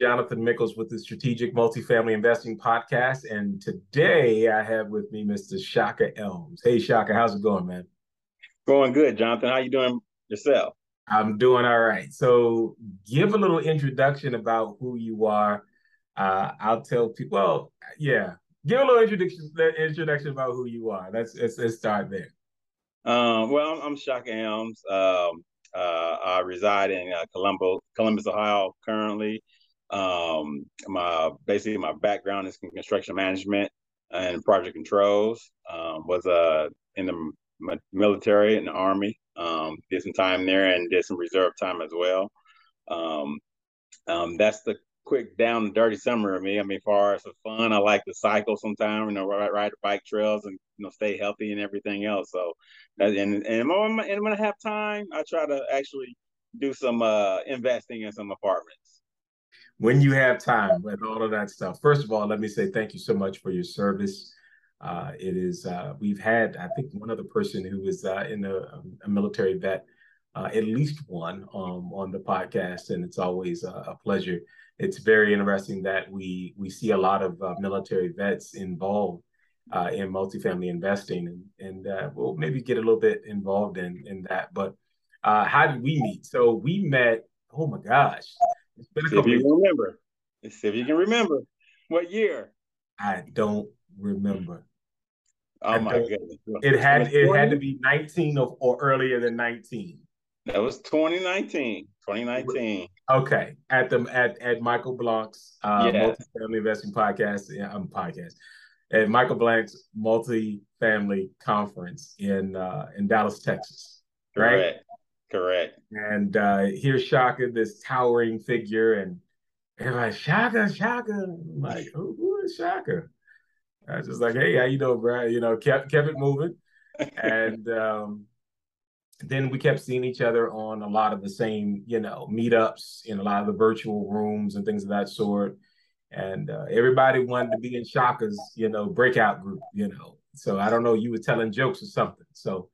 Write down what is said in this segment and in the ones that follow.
Jonathan Mickles with the Strategic Multifamily Investing Podcast. And today I have with me Mr. Shaka Elms. Hey, Shaka, how's it going, man? Going good, Jonathan. How you doing yourself? I'm doing all right. So give a little introduction about who you are. Uh, I'll tell people, well, yeah, give a little introduction introduction about who you are. Let's let's, let's start there. Um, well, I'm, Shaka Elms. Um, uh, I reside in uh, Columbus, Columbus, Ohio, currently. Um, my basically my background is in construction management and project controls. Um, was uh in the military and the army. Um, did some time there and did some reserve time as well. Um, um, that's the quick down and dirty summer of me. I mean, far as for fun, I like to cycle sometime, you know, ride, ride bike trails and you know stay healthy and everything else. So, and, and when I have time, I try to actually do some uh investing in some apartments when you have time and all of that stuff. First of all, let me say thank you so much for your service. Uh, it is uh, we've had I think one other person who was uh, in a, a, military vet, uh, at least one um, on the podcast, and it's always a, a, pleasure. It's very interesting that we we see a lot of uh, military vets involved uh, in multifamily investing, and and we'll maybe get a little bit involved in in that. But how did we meet? So we met. Oh my gosh, it's been a See if you can remember. See if you can remember. What year? I don't remember. Oh my goodness! It had it, had to be 19 or, or earlier than 19. That was 2019. 2019. Okay, at the at at Michael Blank's uh, yes. multifamily investing podcast. Yeah, I'm um, podcast at Michael Blank's multifamily conference in uh, in Dallas, Texas. Right. Correct. Correct. And uh, here's Shaka, this towering figure, and everybody, Shaka, Shaka. I'm like, who, who is Shaka? I was just like, hey, how you doing, bro? You know, kept kept it moving. and um, then we kept seeing each other on a lot of the same, you know, meetups in a lot of the virtual rooms and things of that sort. And uh, everybody wanted to be in Shaka's, you know, breakout group, you know. So I don't know, you were telling jokes or something. So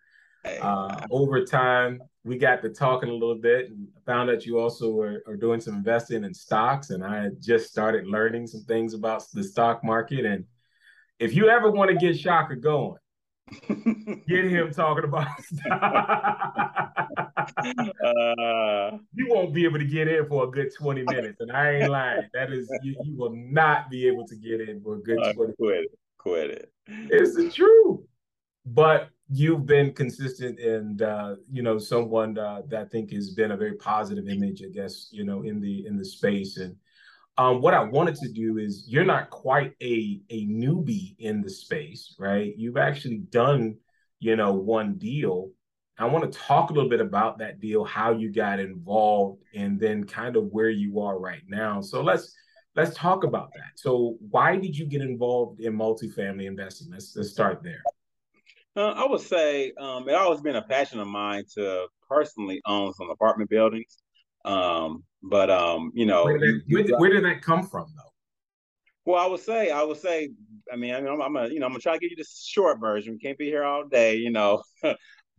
uh, over time, we got to talking a little bit and found out you also were, are doing some investing in stocks. And I had just started learning some things about the stock market. And if you ever want to get Shaka going, get him talking about uh, you won't be able to get in for a good 20 minutes. And I ain't lying. That is, you, you will not be able to get in for a good uh, 20 quit it. Quit it. It's the truth. But you've been consistent and uh, you know someone uh, that I think has been a very positive image, I guess you know in the in the space. And um, what I wanted to do is you're not quite a a newbie in the space, right? You've actually done you know one deal. I want to talk a little bit about that deal, how you got involved, and then kind of where you are right now. So let's let's talk about that. So why did you get involved in multifamily investing? Let's let's start there. Uh, I would say um, it always been a passion of mine to personally own some apartment buildings. Um, but um, you know, where did, that, where, where did, that come from, though? Well, I would say, I would say, I mean, I mean, I'm, I'm a, you know, I'm gonna try to give you the short version. Can't be here all day, you know.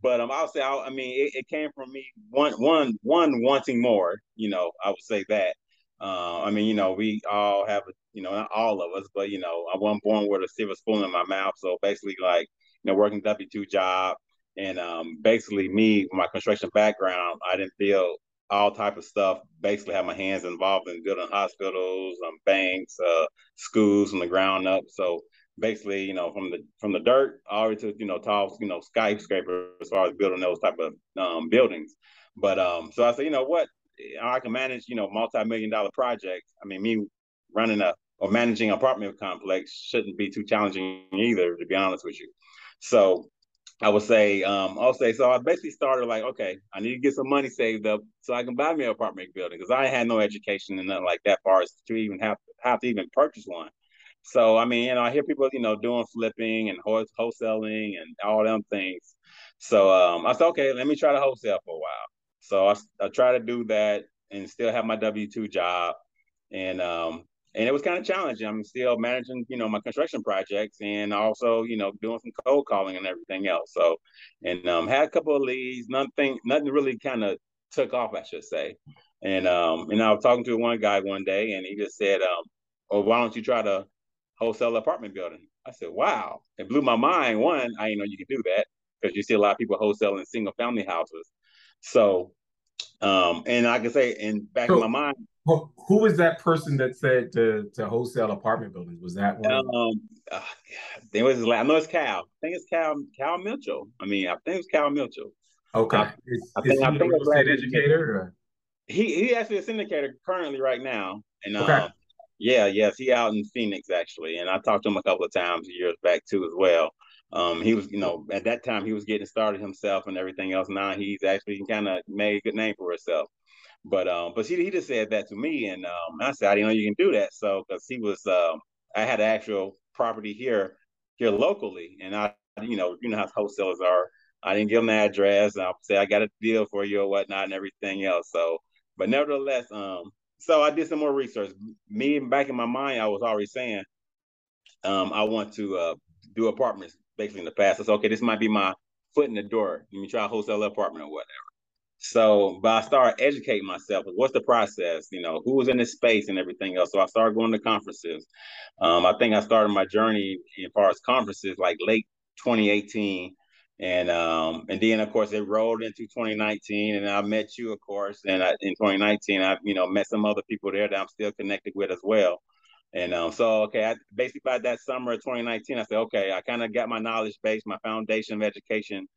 but um, I'll say, I, I mean, it, it, came from me one, one, one wanting more. You know, I would say that. Uh, I mean, you know, we all have, you know, not all of us, but you know, I wasn't born with a silver spoon in my mouth. So basically, like, you know, working W two job, and um, basically me, my construction background, I didn't feel all type of stuff. Basically, have my hands involved in building hospitals, um, banks, uh, schools from the ground up. So basically, you know, from the from the dirt all the way to you know tall, you know, skyscraper as far as building those type of um, buildings. But um, so I said, you know what, I can manage, you know, multi-million dollar projects. I mean, me running a or managing an apartment complex shouldn't be too challenging either, to be honest with you. So I would say, um, I'll say, so I basically started like, okay, I need to get some money saved up so I can buy me an apartment building because I had no education and nothing like that far as to even have have to even purchase one. So I mean, you know, I hear people, you know, doing flipping and wholesaling and all them things. So um, I said, okay, let me try to wholesale for a while. So I, I try to do that and still have my W two job. And um, and it was kind of challenging. I'm still managing, you know, my construction projects and also, you know, doing some cold calling and everything else. So, and um, had a couple of leads. Nothing, nothing really kind of took off, I should say. And um, and I was talking to one guy one day, and he just said, um, "Oh, why don't you try to wholesale apartment building?" I said, "Wow!" It blew my mind. One, I didn't know you could do that because you see a lot of people wholesaling single family houses. So, um, and I can say, in back so, in my mind, who was that person that said to to wholesale apartment buildings? Was that one? Um, uh, I think it was. I know it's Cal. I think it's Cal Cal Mitchell. I mean, I think it's Cal Mitchell. Okay. I, is, I think, is I think a real estate educator. Or? He he actually a syndicator currently right now, and okay. Um, yeah, yes, he out in Phoenix actually, and I talked to him a couple of times years back too as well. Um, he was, you know, at that time he was getting started himself and everything else. Now he's actually kind of made a good name for himself. But um, but he, he just said that to me, and um, I said I didn't know you can do that. So because he was, um, I had an actual property here here locally, and I, you know, you know how wholesalers are. I didn't give him the address. And I say I got a deal for you or whatnot and everything else. So, but nevertheless, um, so I did some more research. Me back in my mind, I was already saying, um, I want to uh, do apartments basically in the past. I said, okay, this might be my foot in the door. Let me try a wholesale apartment or whatever. So, but I started educating myself. What's the process? You know, who's in this space and everything else. So I started going to conferences. Um, I think I started my journey as far as conferences like late 2018. And um, and then of course it rolled into 2019, and I met you, of course. And I, in 2019, I you know met some other people there that I'm still connected with as well. And um, so, okay, I, basically by that summer of 2019, I said, okay, I kind of got my knowledge base, my foundation of education.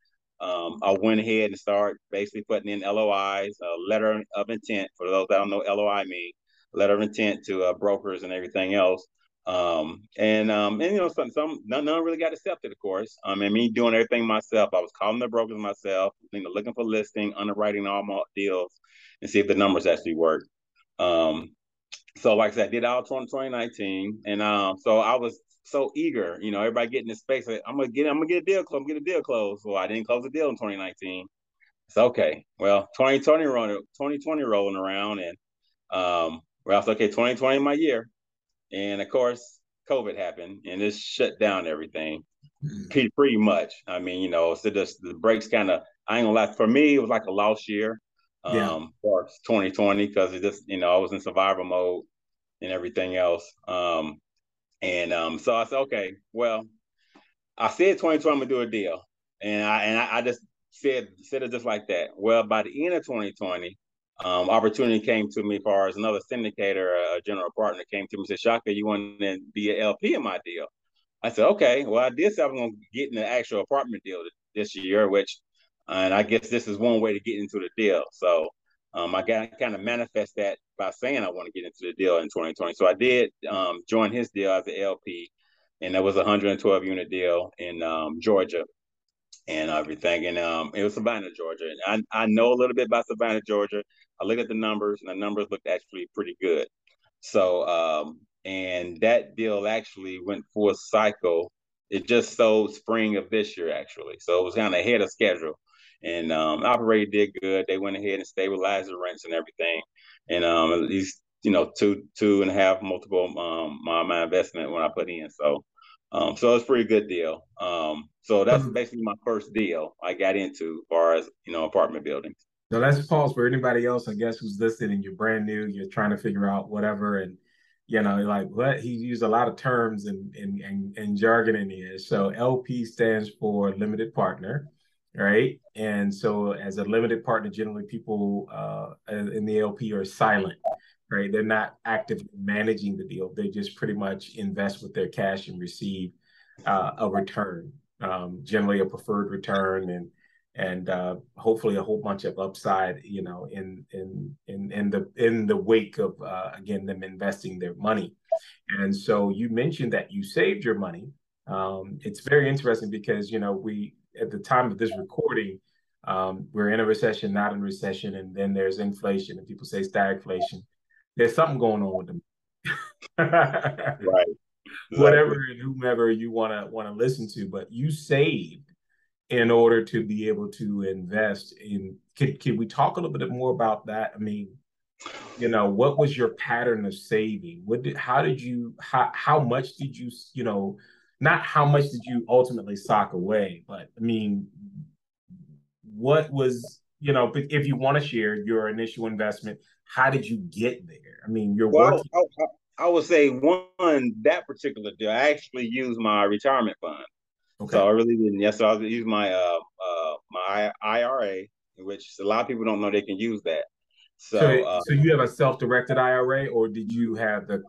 Um, I went ahead and started basically putting in LOIs, a letter of intent. For those that don't know LOI mean, letter of intent to uh, brokers and everything else. Um, and um, and you know, some some none, none really got accepted, of course. Um, and me doing everything myself. I was calling the brokers myself, you know, looking for listing, underwriting all my deals, and see if the numbers actually work. Um, so like I said, I did all 2019, and um, so I was so eager, you know, everybody getting in space. Like, I'm gonna get, I'm gonna get a deal, I'm gonna get a deal closed. So I didn't close the deal in 2019. It's okay. Well, 2020 rolling, 2020 rolling around, and um, well, it's okay. 2020 my year, and of course, COVID happened, and it shut down everything. Mm-hmm. Pretty much. I mean, you know, so just the breaks kind of. I ain't gonna lie. For me, it was like a lost year yeah. um, for 2020 because it just you know I was in survival mode and everything else. Um, and um, so I said, okay, well, I said 2020 I'm gonna do a deal, and I and I, I just said said it just like that. Well, by the end of 2020, um, opportunity came to me as far as another syndicator, a general partner came to me and said, Shaka, you want to be an LP in my deal? I said, okay. Well, I did say I was going to get in the actual apartment deal this year, which and I guess this is one way to get into the deal. So um, I got kind of manifest that by saying I want to get into the deal in 2020. So I did um, join his deal as an LP, and that was a 112 unit deal in um, Georgia and everything. And um, it was Savannah, Georgia. And I, I know a little bit about Savannah, Georgia. I looked at the numbers, and the numbers looked actually pretty good. So, um, and that deal actually went a cycle. It just sold spring of this year, actually. So it was kind of ahead of schedule and um, operated did good. They went ahead and stabilized the rents and everything, and um, at least you know two two and a half multiple um, my my investment when I put in. So um, so it's a pretty good deal. Um, so that's mm-hmm. basically my first deal I got into, as far as you know, apartment buildings. So let's pause for anybody else, I guess, who's listening. You're brand new. You're trying to figure out whatever, and you know, like what he used a lot of terms and and and, and jargon in here. So LP stands for limited partner right? And so, as a limited partner, generally people uh, in the LP are silent, right? They're not actively managing the deal. They just pretty much invest with their cash and receive uh, a return, um, generally a preferred return, and and uh, hopefully a whole bunch of upside, you know, in in in in the in the wake of uh, again them investing their money. And so you mentioned that you saved your money. Um, it's very interesting because you know we at the time of this recording, um, we're in a recession, not in recession, and then there's inflation, and people say stagflation. There's something going on with them. right. Whatever and whomever you want to want to listen to, but you saved in order to be able to invest in. Can, can we talk a little bit more about that? I mean, you know, what was your pattern of saving? What did, how did you, how, how much did you, you know, not how much did you ultimately sock away, but I mean, what was you know, but if you want to share your initial investment, how did you get there? I mean, you're well, working. I, I, would say one that particular deal. I actually used my retirement fund. Okay. So I really didn't. Yes, so I used my uh uh my IRA, which a lot of people don't know they can use that. So, so, uh, so you have a self-directed IRA, or did you have the?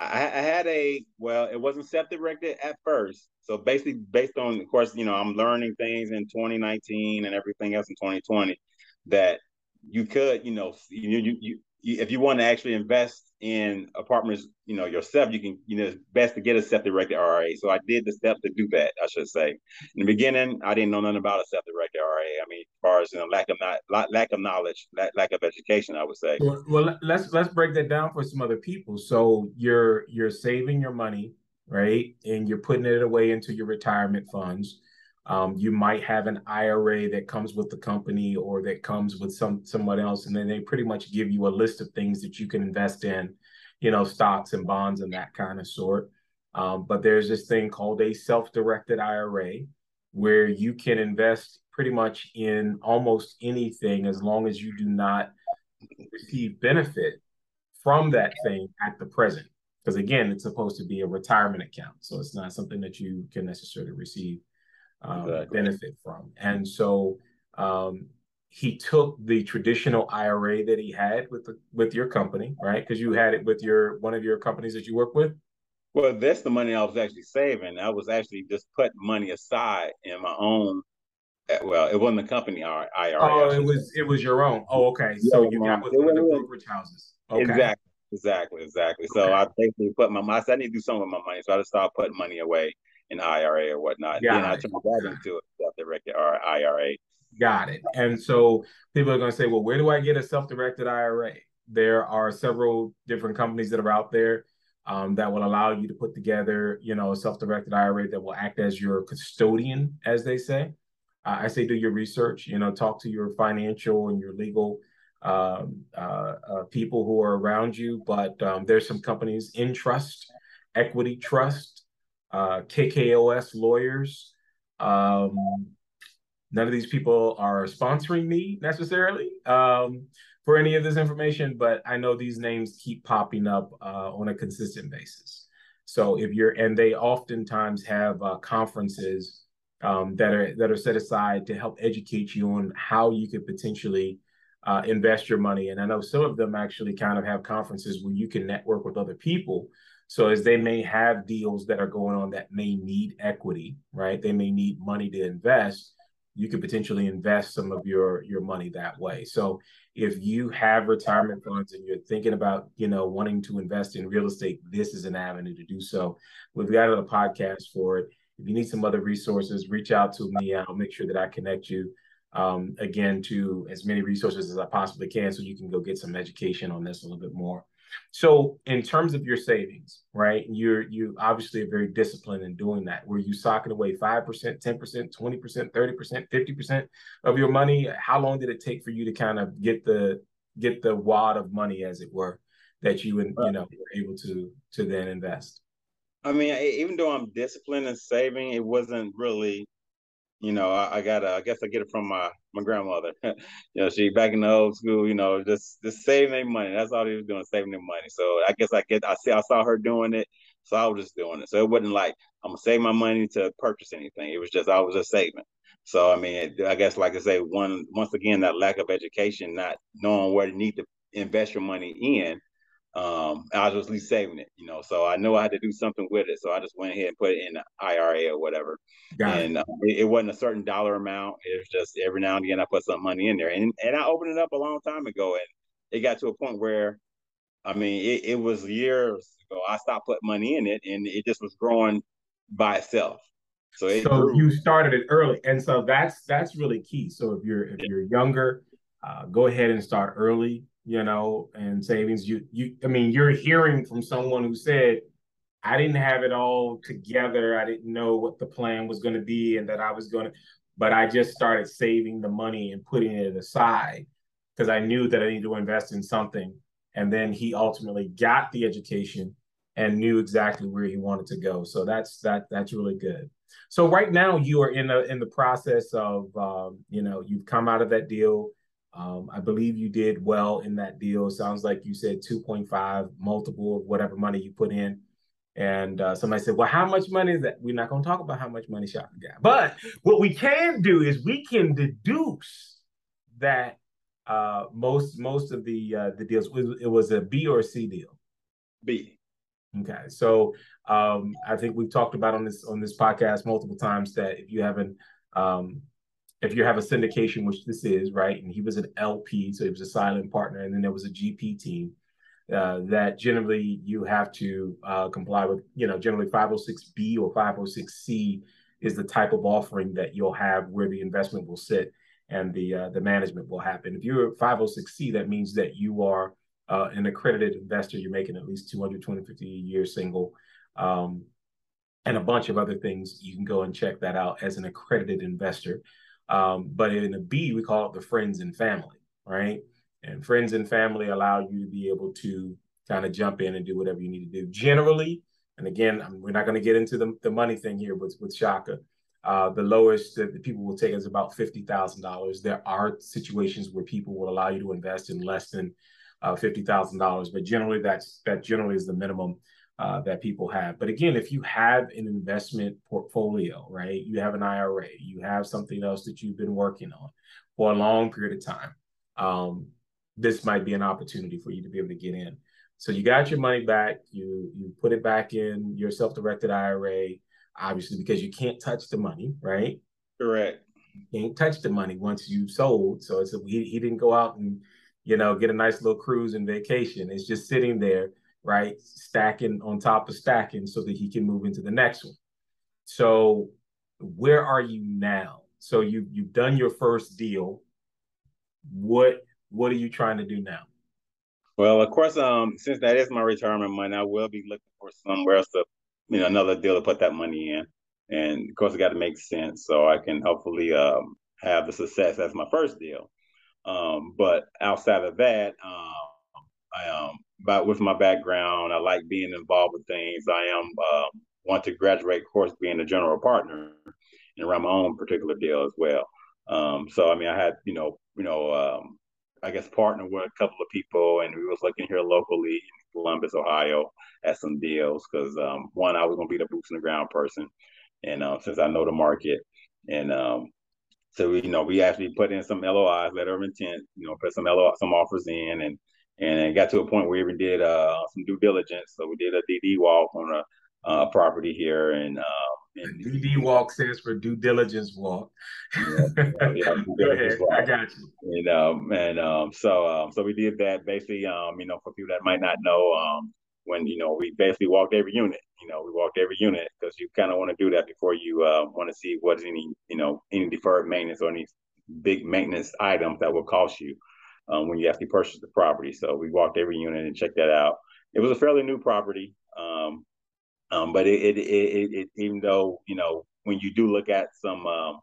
I, I had a well, it wasn't self-directed at first. So basically, based on, of course, you know, I'm learning things in 2019 and everything else in 2020 that you could, you know, you you, you if you want to actually invest in apartments, you know, yourself, you can, you know, it's best to get a self-directed IRA. So I did the steps to do that, I should say. In the beginning, I didn't know nothing about a self-directed IRA. I mean, as far as you know, lack of not lack of knowledge, lack, lack of education, I would say. Well, well, let's let's break that down for some other people. So you're you're saving your money, right, and you're putting it away into your retirement funds um, you might have an IRA that comes with the company or that comes with some someone else, and then they pretty much give you a list of things that you can invest in, you know, stocks and bonds and that kind of sort. Um, but there's this thing called a self-directed IRA where you can invest pretty much in almost anything as long as you do not receive benefit from that thing at the present. Because again, it's supposed to be a retirement account, so it's not something that you can necessarily receive um, exactly. benefit from. And so um, he took the traditional IRA that he had with the, with your company, right? Because you had it with your one of your companies that you work with. Well, that's the money I was actually saving. I was actually just putting money aside in my own. Eh, well, it wasn't the company IRA. Oh, it was it was your own. Oh, okay. So yeah, you got with the brokerage houses. Okay. Exactly. Exactly, exactly. Okay. So I basically put my, I said I need to do something with my money, so I just started putting money away an IRA or whatnot. Then it. I turned that into a self-directed or IRA. Got it. And so people are going to say, well, where do I get a self-directed IRA? There are several different companies that are out there um, that will allow you to put together, you know, a self-directed IRA that will act as your custodian, as they say. Uh, I say do your research. You know, talk to your financial and your legal um, uh, uh, people who are around you. But um, there's some companies, Entrust, Equity Trust, uh, KKOS lawyers. Um, none of these people are sponsoring me necessarily um, for any of this information, but I know these names keep popping up uh, on a consistent basis. So if you're, and they oftentimes have uh, conferences um, that are that are set aside to help educate you on how you could potentially uh, invest your money. And I know some of them actually kind of have conferences where you can network with other people so as they may have deals that are going on that may need equity, right? They may need money to invest. You could potentially invest some of your your money that way. So if you have retirement funds and you're thinking about, you know, wanting to invest in real estate, this is an avenue to do so. We've got a podcast for it. If you need some other resources, reach out to me. I'll make sure that I connect you um, again to as many resources as I possibly can so you can go get some education on this a little bit more. So in terms of your savings, right? You're you obviously are very disciplined in doing that. Were you socking away 5%, 10%, 20%, 30%, 50% of your money? How long did it take for you to kind of get the get the wad of money as it were that you and you know were able to to then invest? I mean, even though I'm disciplined in saving, it wasn't really you know, I, I got I guess I get it from my my grandmother. you know, she back in the old school, you know, just just saving their money. That's all they was doing, saving their money. So I guess I get I see I saw her doing it, so I was just doing it. So it wasn't like I'm gonna save my money to purchase anything. It was just I was just saving. So I mean, I guess like I say, one once again that lack of education, not knowing where to need to invest your money in, um, I was just saving it, you know. So I know I had to do something with it, so I just went ahead and put it in the IRA or whatever. Got and it. Uh, it, it, wasn't a certain dollar amount. It was just every now and again I put some money in there, and and I opened it up a long time ago, and it got to a point where, I mean, it, it was years ago. I stopped putting money in it, and it just was growing by itself. So, it so grew. you started it early, and so that's that's really key. So if you're if you're younger, uh, go ahead and start early you know, and savings. You, you, I mean, you're hearing from someone who said, I didn't have it all together. I didn't know what the plan was going to be and that I was going to, but I just started saving the money and putting it aside because I knew that I needed to invest in something. And then he ultimately got the education and knew exactly where he wanted to go. So that's that that's really good. So right now you are in the in the process of um, you know you've come out of that deal Um, I believe you did well in that deal. Sounds like you said 2.5 multiple of whatever money you put in. And uh, somebody said, "Well, how much money is that?" We're not going to talk about how much money Shaka got, but what we can do is we can deduce that uh, most most of the uh, the deals it was a B or a C deal. B. Okay, so um, I think we've talked about on this on this podcast multiple times that if you haven't um, if you have a syndication, which this is, right, and he was an LP, so he was a silent partner, and then there was a GP team, uh, that generally you have to uh, comply with, you know, generally 506B or 506C is the type of offering that you'll have where the investment will sit and the uh, the management will happen. If you're 506C, that means that you are uh, an accredited investor. You're making at least 200, 250 a year single. Um, and a bunch of other things. You can go and check that out as an accredited investor. Um, but in a B, we call it the friends and family, right? And friends and family allow you to be able to kind of jump in and do whatever you need to do. Generally, and again, we're not going to get into the, the money thing here with, with Shaka. Uh, the lowest that the people will take is about $50,000. There are situations where people will allow you to invest in less than uh, $50,000, but generally that's that generally is the minimum uh, that people have. But again, if you have an investment portfolio, right, you have an IRA, you have something else that you've been working on for a long period of time, um, this might be an opportunity for you to be able to get in. So you got your money back, you you put it back in your self-directed IRA, obviously because you can't touch the money, right? Correct. You can't touch the money once you've sold. So it's a, he, he didn't go out and you know get a nice little cruise and vacation. It's just sitting there right? Stacking on top of stacking so that he can move into the next one. So where are you now? So you you've done your first deal. What what are you trying to do now? Well, of course, um, since that is my retirement money, I will be looking for somewhere else to, you know, another deal to put that money in. And of course, it got to make sense so I can hopefully um, have the success as my first deal. Um, but outside of that, um, I um about with my background, I like being involved with things. I am um, want to graduate course being a general partner and run my own particular deal as well. Um, so I mean, I had you know you know um, I guess partner with a couple of people, and we was looking here locally in Columbus, Ohio, at some deals because um, one I was gonna be the boots on the ground person, and uh, since I know the market, and um, so we, you know we actually put in some LOIs, letter of intent, you know, put some LO some offers in, and and it got to a point where we even did uh, some due diligence. So we did a DD walk on a uh, property here, and, uh, and DD walk stands for due diligence walk. yeah, yeah, Go ahead. Walk. I got you. And um, and um, so um, so we did that basically. Um, you know, for people that might not know, um, when you know we basically walked every unit. You know, we walked every unit because you kind of want to do that before you uh, want to see what's any you know any deferred maintenance or any big maintenance items that will cost you um, when you actually purchase the property. So we walked every unit and checked that out. It was a fairly new property, um, um, but it, it, it, it, even though you know when you do look at some um,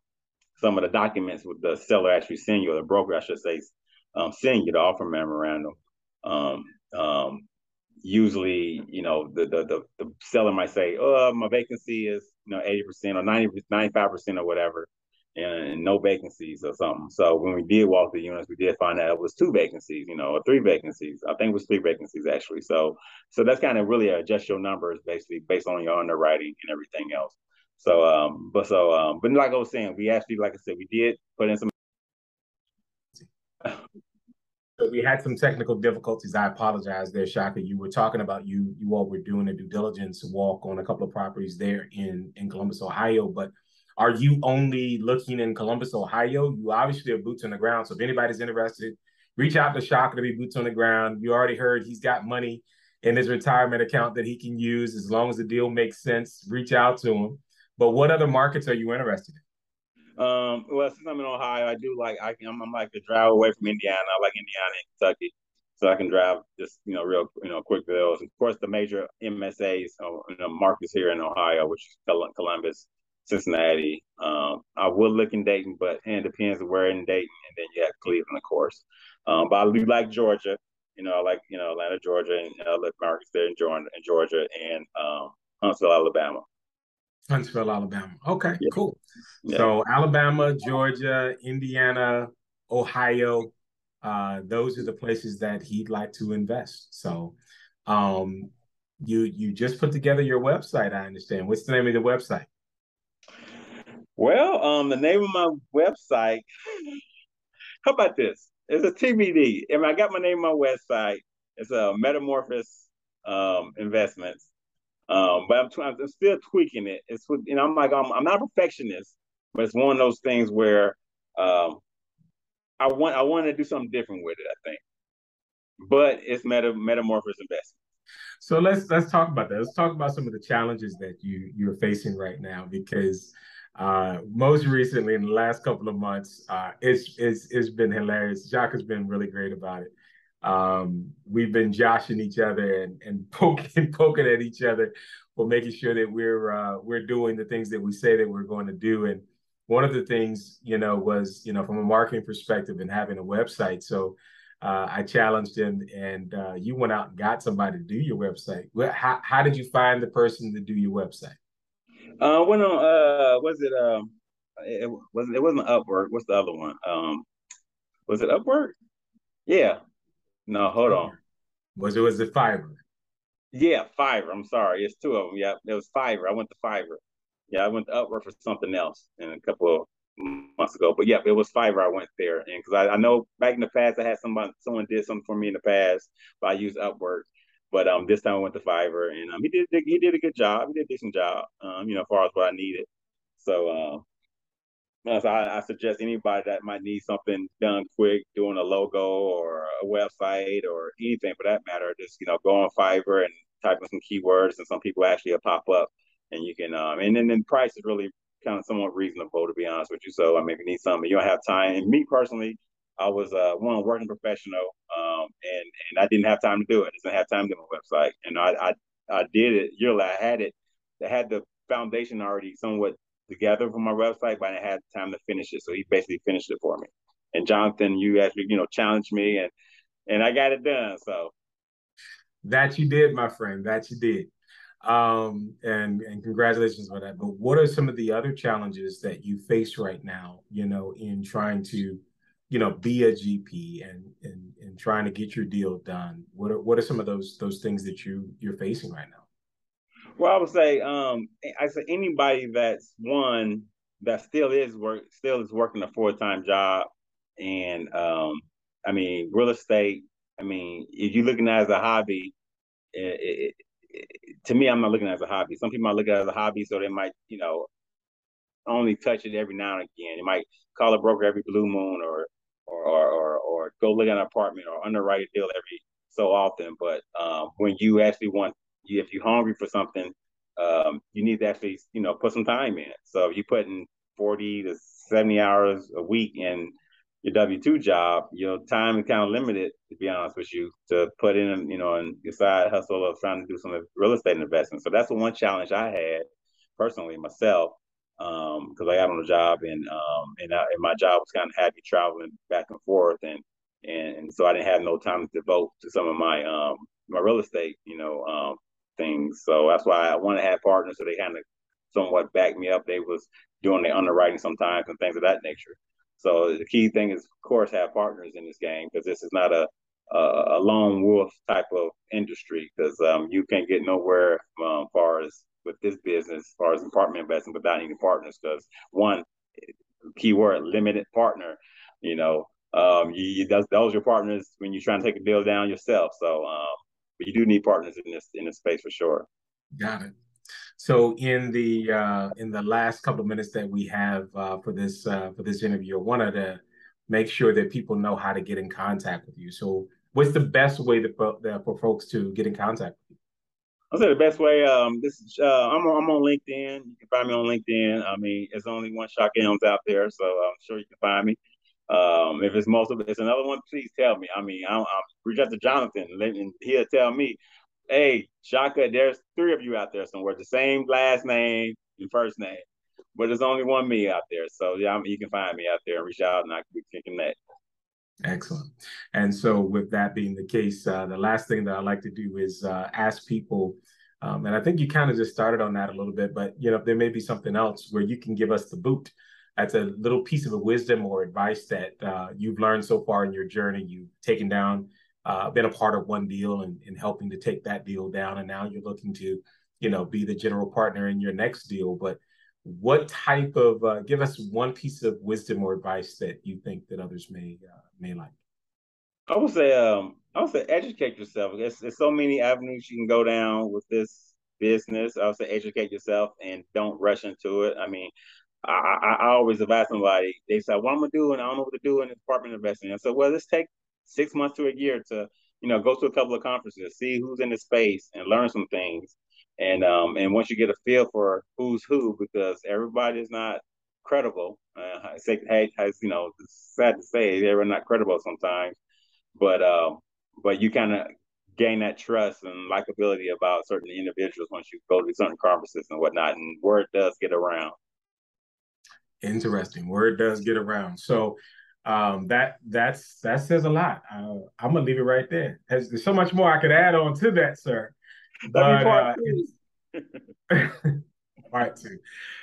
some of the documents with the seller actually send you, or the broker, I should say, um, send you the offer memorandum. Um, usually, you know, the, the the the seller might say, "Oh, my vacancy is you know eighty percent or 90 95 percent or whatever," and, and, no vacancies or something. So when we did walk the units, we did find out it was two vacancies, you know, or three vacancies. I think it was three vacancies actually. So so that's kind of really adjust your numbers basically based on your underwriting and everything else. So um, but so um, but like I was saying, we actually, like I said, we did put in some. So we had some technical difficulties. I apologize there, Shaka. You were talking about you you all were doing a due diligence walk on a couple of properties there in in Columbus, Ohio, but are you only looking in Columbus, Ohio? You obviously have boots on the ground. So if anybody's interested, reach out to Shaka to be boots on the ground. You already heard he's got money in his retirement account that he can use as long as the deal makes sense. Reach out to him. But what other markets are you interested in? Um, well, since I'm in Ohio, I do like I am I'm like to drive away from Indiana. I like Indiana and Kentucky, so I can drive just you know real you know quick bills. Of course, the major MSAs, you know, markets here in Ohio, which is Columbus, Cincinnati. Um, I would look in Dayton, but and it depends where in Dayton, and then you have Cleveland, of course. Um, but I do like Georgia. You know, I like you know Atlanta, Georgia, and I live markets there in Georgia, in Georgia and um, Huntsville, Alabama. Huntsville, Alabama. Okay, yeah. cool. Yeah. So Alabama, Georgia, Indiana, Ohio. uh, those are the places that he'd like to invest. So, um, you you just put together your website. I understand. What's the name of the website? Well, um, the name of my website. How about this? It's a TBD. If I got my name on my website, it's a Metamorphosis um, Investments. Um, but I'm, I'm still tweaking it. It's you know I'm like I'm, I'm not a perfectionist, but it's one of those things where um, I want I want to do something different with it. I think, but it's meta Metamorphosis Investments. So let's let's talk about that. Let's talk about some of the challenges that you you're facing right now because uh, most recently in the last couple of months, uh, it's it's it's been hilarious. Shaka has been really great about it. Um, we've been joshing each other and, and poking poking at each other for making sure that we're uh, we're doing the things that we say that we're going to do. And one of the things, you know, was you know from a marketing perspective and having a website. So uh, I challenged him, and uh, you went out and got somebody to do your website. How how did you find the person to do your website? Uh, went on. Uh, was it um, it wasn't it wasn't Upwork. What's the other one? Um, was it Upwork? Yeah. No, hold on. Was it was it Fiverr? Yeah, Fiverr. I'm sorry, it's two of them. Yeah, it was Fiverr. I went to Fiverr. Yeah, I went to Upwork for something else in a couple of months ago. But yeah, it was Fiverr. I went there, and because I, I know back in the past I had someone someone did something for me in the past, but I used Upwork. But um, this time I went to Fiverr, and um, he did he did a good job. He did a decent job. Um, you know, as far as what I needed. So um, so I, I, suggest anybody that might need something done quick, doing a logo or a website or anything for that matter, just you know go on Fiverr and type in some keywords, and some people actually will pop up, and you can um, and then the price is really kind of somewhat reasonable to be honest with you. So I mean, if you need something, you don't have time. And me personally, I was uh, one working professional, um, and and I didn't have time to do it. I didn't have time to do my website, and I I, I did it. Yearly, I had it. I had the foundation already somewhat together for my website, but I had time to finish it. So he basically finished it for me. And Jonathan, you actually you know challenged me, and and I got it done. So that you did, my friend. That you did. Um, and and congratulations on that. But what are some of the other challenges that you face right now? You know, in trying to you know, be a GP and and and trying to get your deal done? What are what are some of those those things that you you're facing right now? Well, I would say, um, I say anybody that's one that still is work still is working a full time job, and um, I mean real estate. I mean, if you're looking at it as a hobby, it, it, it, to me, I'm not looking at it as a hobby. Some people might look at it as a hobby, so they might, you know, only touch it every now and again. They might call a broker every blue moon, or or or, or go look at an apartment or underwrite a deal every so often. But um, when you actually want, if you're hungry for something, um, you need to actually you know put some time in. So if you put in 40 to 70 hours a week in your W two job, your time is kind of limited, to be honest with you, to put in, you know, and your side hustle of trying to do some real estate investment. So that's the one challenge I had personally myself because um, I got on a job and um, and, I, and my job was kind of happy traveling back and forth and, and and so I didn't have no time to devote to some of my um, my real estate you know um, things. So that's why I wanted to have partners so they kind of somewhat back me up. They was doing their underwriting sometimes and things of that nature. So the key thing is, of course, have partners in this game because this is not a a, a lone wolf type of industry because um, you can't get nowhere um, far as with this business as far as apartment investing without any partners because one keyword limited partner you know um you, you those, those are your partners when you're trying to take a deal down yourself. So um but you do need partners in this in this space for sure. Got it. So in the uh in the last couple of minutes that we have uh for this uh for this interview i wanted to make sure that people know how to get in contact with you. So what's the best way to, for folks to get in contact with you I'll say the best way. Um, this uh, I'm on, I'm on LinkedIn. You can find me on LinkedIn. I mean, it's only one Shaka Elms out there, so I'm sure you can find me. Um, if it's of it's another one, please tell me. I mean, I'm, I'm reach out to Jonathan, and he'll tell me, "Hey, Shaka, there's three of you out there somewhere, the same last name and first name, but there's only one me out there. So yeah, I mean, you can find me out there and reach out, and I can connect." Excellent. And so, with that being the case, uh, the last thing that I like to do is uh, ask people, um, and I think you kind of just started on that a little bit, but you know, there may be something else where you can give us the boot that's a little piece of wisdom or advice that uh, you've learned so far in your journey. You've taken down, uh, been a part of one deal and, and helping to take that deal down, and now you're looking to, you know, be the general partner in your next deal. But what type of uh, give us one piece of wisdom or advice that you think that others may uh, may like? I would say, um, I would say, educate yourself. There's, there's so many avenues you can go down with this business. I would say, educate yourself and don't rush into it. I mean, I, I, always advise somebody. They say, "What I'm gonna do?" And I don't know what to do in the department of investing. I said, "Well, let's take six months to a year to, you know, go to a couple of conferences, see who's in the space, and learn some things. And um, and once you get a feel for who's who, because everybody is not credible. Uh, hey, has you know, it's sad to say they're not credible sometimes, but um, but you kind of gain that trust and likability about certain individuals once you go to certain conferences and whatnot, and word does get around. Interesting. Word does get around. So um, that that's that says a lot. Uh, I'm gonna leave it right there. There's, there's, so much more I could add on to that, sir. But uh, part two.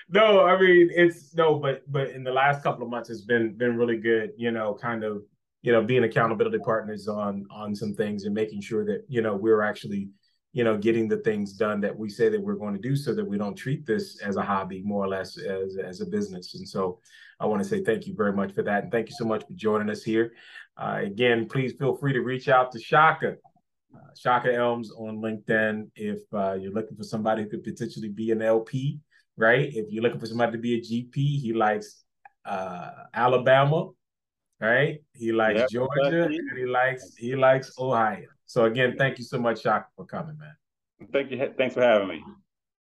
No, I mean it's no, but but in the last couple of months, it's been been really good. You know, kind of you know being accountability partners on on some things and making sure that you know we're actually you know, getting the things done that we say that we're going to do so that we don't treat this as a hobby, more or less as, as a business. And so I want to say thank you very much for that. And thank you so much for joining us here. Uh, again, please feel free to reach out to Shaka, uh, Shaka Elms on LinkedIn if uh, you're looking for somebody who could potentially be an LP, right? If you're looking for somebody to be a GP, he likes uh, Alabama, right? He likes yep, Georgia and he likes he likes Ohio. So again, thank you so much, Shaka, for coming, man. Thank you. Thanks for having me.